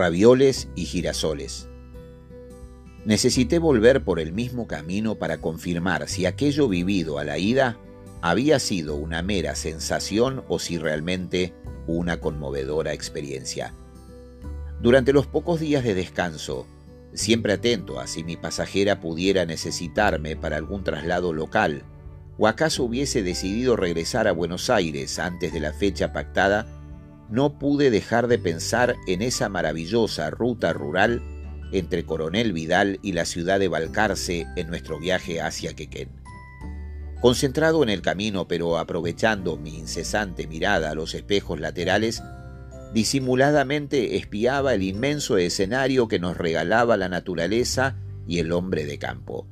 ravioles y girasoles. Necesité volver por el mismo camino para confirmar si aquello vivido a la ida había sido una mera sensación o si realmente una conmovedora experiencia. Durante los pocos días de descanso, siempre atento a si mi pasajera pudiera necesitarme para algún traslado local, o acaso hubiese decidido regresar a Buenos Aires antes de la fecha pactada, no pude dejar de pensar en esa maravillosa ruta rural entre Coronel Vidal y la ciudad de Balcarce en nuestro viaje hacia Quequén. Concentrado en el camino, pero aprovechando mi incesante mirada a los espejos laterales, disimuladamente espiaba el inmenso escenario que nos regalaba la naturaleza y el hombre de campo.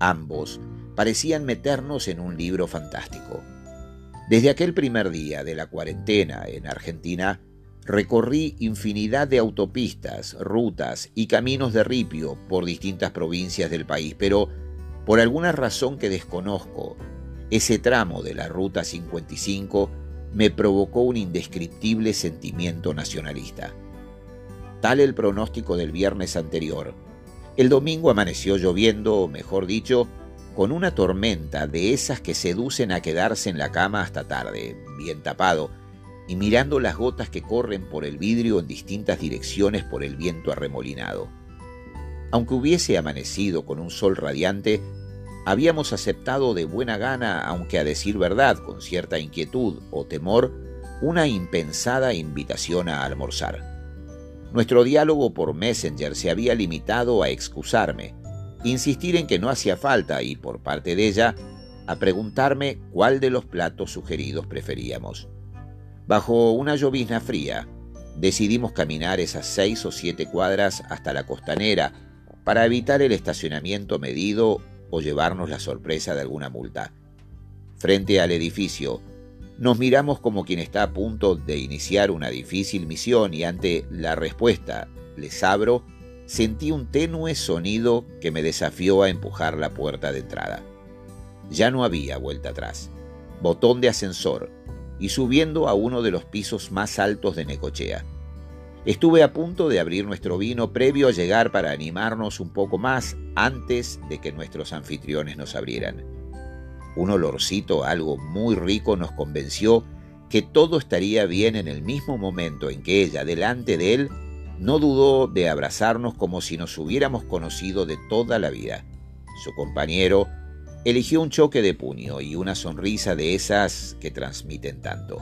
Ambos parecían meternos en un libro fantástico. Desde aquel primer día de la cuarentena en Argentina, recorrí infinidad de autopistas, rutas y caminos de ripio por distintas provincias del país, pero por alguna razón que desconozco, ese tramo de la Ruta 55 me provocó un indescriptible sentimiento nacionalista. Tal el pronóstico del viernes anterior. El domingo amaneció lloviendo, o mejor dicho, con una tormenta de esas que seducen a quedarse en la cama hasta tarde, bien tapado, y mirando las gotas que corren por el vidrio en distintas direcciones por el viento arremolinado. Aunque hubiese amanecido con un sol radiante, habíamos aceptado de buena gana, aunque a decir verdad, con cierta inquietud o temor, una impensada invitación a almorzar. Nuestro diálogo por Messenger se había limitado a excusarme, insistir en que no hacía falta y, por parte de ella, a preguntarme cuál de los platos sugeridos preferíamos. Bajo una llovizna fría, decidimos caminar esas seis o siete cuadras hasta la costanera para evitar el estacionamiento medido o llevarnos la sorpresa de alguna multa. Frente al edificio, nos miramos como quien está a punto de iniciar una difícil misión y ante la respuesta, les abro, sentí un tenue sonido que me desafió a empujar la puerta de entrada. Ya no había vuelta atrás. Botón de ascensor y subiendo a uno de los pisos más altos de Necochea. Estuve a punto de abrir nuestro vino previo a llegar para animarnos un poco más antes de que nuestros anfitriones nos abrieran. Un olorcito algo muy rico nos convenció que todo estaría bien en el mismo momento en que ella, delante de él, no dudó de abrazarnos como si nos hubiéramos conocido de toda la vida. Su compañero eligió un choque de puño y una sonrisa de esas que transmiten tanto.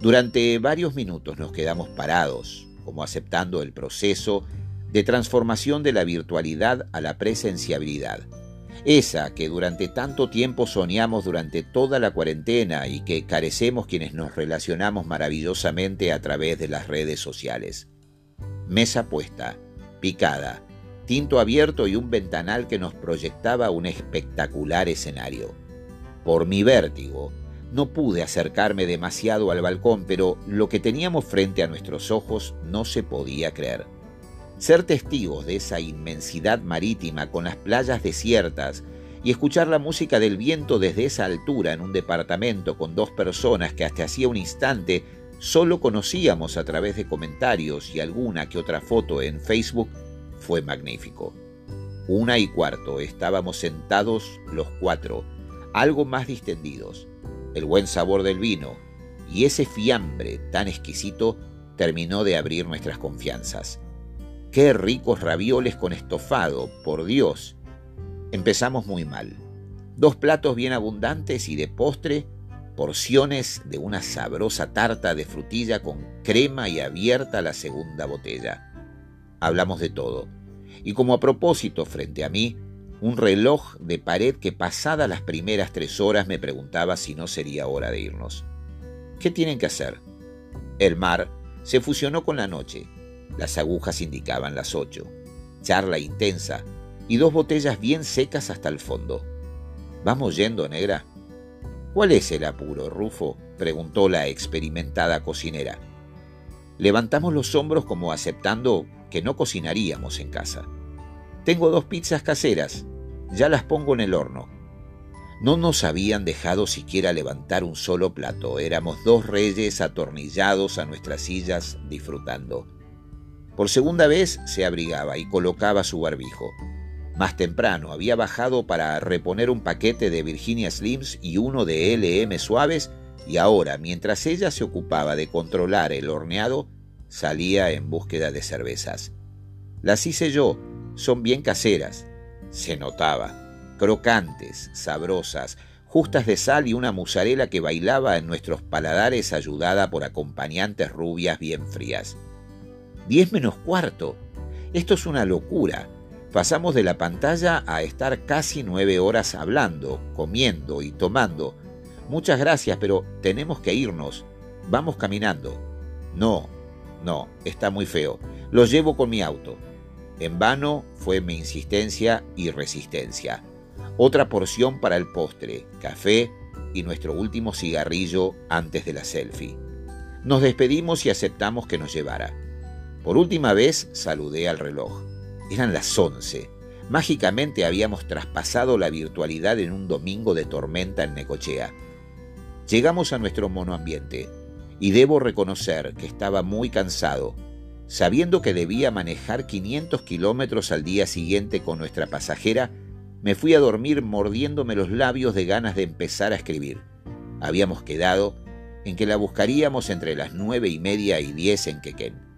Durante varios minutos nos quedamos parados, como aceptando el proceso de transformación de la virtualidad a la presenciabilidad. Esa que durante tanto tiempo soñamos durante toda la cuarentena y que carecemos quienes nos relacionamos maravillosamente a través de las redes sociales. Mesa puesta, picada, tinto abierto y un ventanal que nos proyectaba un espectacular escenario. Por mi vértigo, no pude acercarme demasiado al balcón, pero lo que teníamos frente a nuestros ojos no se podía creer. Ser testigos de esa inmensidad marítima con las playas desiertas y escuchar la música del viento desde esa altura en un departamento con dos personas que hasta hacía un instante solo conocíamos a través de comentarios y alguna que otra foto en Facebook fue magnífico. Una y cuarto estábamos sentados los cuatro, algo más distendidos el buen sabor del vino y ese fiambre tan exquisito terminó de abrir nuestras confianzas. Qué ricos ravioles con estofado, por Dios. Empezamos muy mal. Dos platos bien abundantes y de postre, porciones de una sabrosa tarta de frutilla con crema y abierta la segunda botella. Hablamos de todo. Y como a propósito frente a mí, un reloj de pared que pasada las primeras tres horas me preguntaba si no sería hora de irnos. ¿Qué tienen que hacer? El mar se fusionó con la noche. Las agujas indicaban las ocho. Charla intensa y dos botellas bien secas hasta el fondo. ¿Vamos yendo, negra? ¿Cuál es el apuro, Rufo? preguntó la experimentada cocinera. Levantamos los hombros como aceptando que no cocinaríamos en casa. Tengo dos pizzas caseras, ya las pongo en el horno. No nos habían dejado siquiera levantar un solo plato, éramos dos reyes atornillados a nuestras sillas disfrutando. Por segunda vez se abrigaba y colocaba su barbijo. Más temprano había bajado para reponer un paquete de Virginia Slims y uno de LM suaves y ahora, mientras ella se ocupaba de controlar el horneado, salía en búsqueda de cervezas. Las hice yo, son bien caseras. Se notaba. Crocantes, sabrosas, justas de sal y una musarela que bailaba en nuestros paladares ayudada por acompañantes rubias bien frías. Diez menos cuarto. Esto es una locura. Pasamos de la pantalla a estar casi nueve horas hablando, comiendo y tomando. Muchas gracias, pero tenemos que irnos. Vamos caminando. No, no, está muy feo. Lo llevo con mi auto. En vano fue mi insistencia y resistencia. Otra porción para el postre, café y nuestro último cigarrillo antes de la selfie. Nos despedimos y aceptamos que nos llevara. Por última vez saludé al reloj. Eran las once. Mágicamente habíamos traspasado la virtualidad en un domingo de tormenta en Necochea. Llegamos a nuestro monoambiente y debo reconocer que estaba muy cansado, sabiendo que debía manejar 500 kilómetros al día siguiente con nuestra pasajera, me fui a dormir mordiéndome los labios de ganas de empezar a escribir. Habíamos quedado en que la buscaríamos entre las nueve y media y diez en Quequén.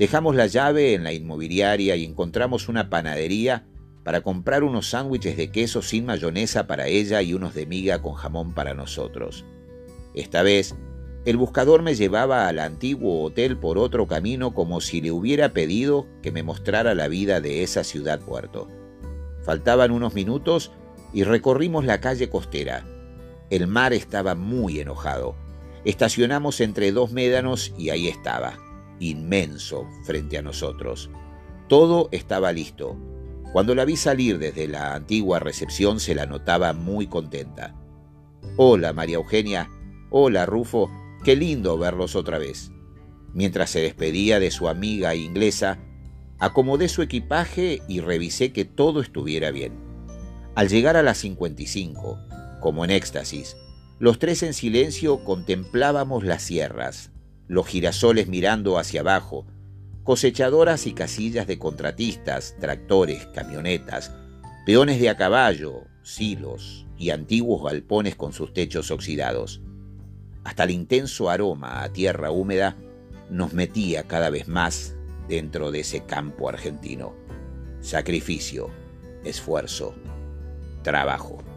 Dejamos la llave en la inmobiliaria y encontramos una panadería para comprar unos sándwiches de queso sin mayonesa para ella y unos de miga con jamón para nosotros. Esta vez, el buscador me llevaba al antiguo hotel por otro camino como si le hubiera pedido que me mostrara la vida de esa ciudad puerto. Faltaban unos minutos y recorrimos la calle costera. El mar estaba muy enojado. Estacionamos entre dos médanos y ahí estaba inmenso frente a nosotros. Todo estaba listo. Cuando la vi salir desde la antigua recepción se la notaba muy contenta. Hola, María Eugenia. Hola, Rufo. Qué lindo verlos otra vez. Mientras se despedía de su amiga inglesa, acomodé su equipaje y revisé que todo estuviera bien. Al llegar a las 55, como en éxtasis, los tres en silencio contemplábamos las sierras, los girasoles mirando hacia abajo, cosechadoras y casillas de contratistas, tractores, camionetas, peones de a caballo, silos y antiguos galpones con sus techos oxidados. Hasta el intenso aroma a tierra húmeda nos metía cada vez más dentro de ese campo argentino. Sacrificio, esfuerzo, trabajo.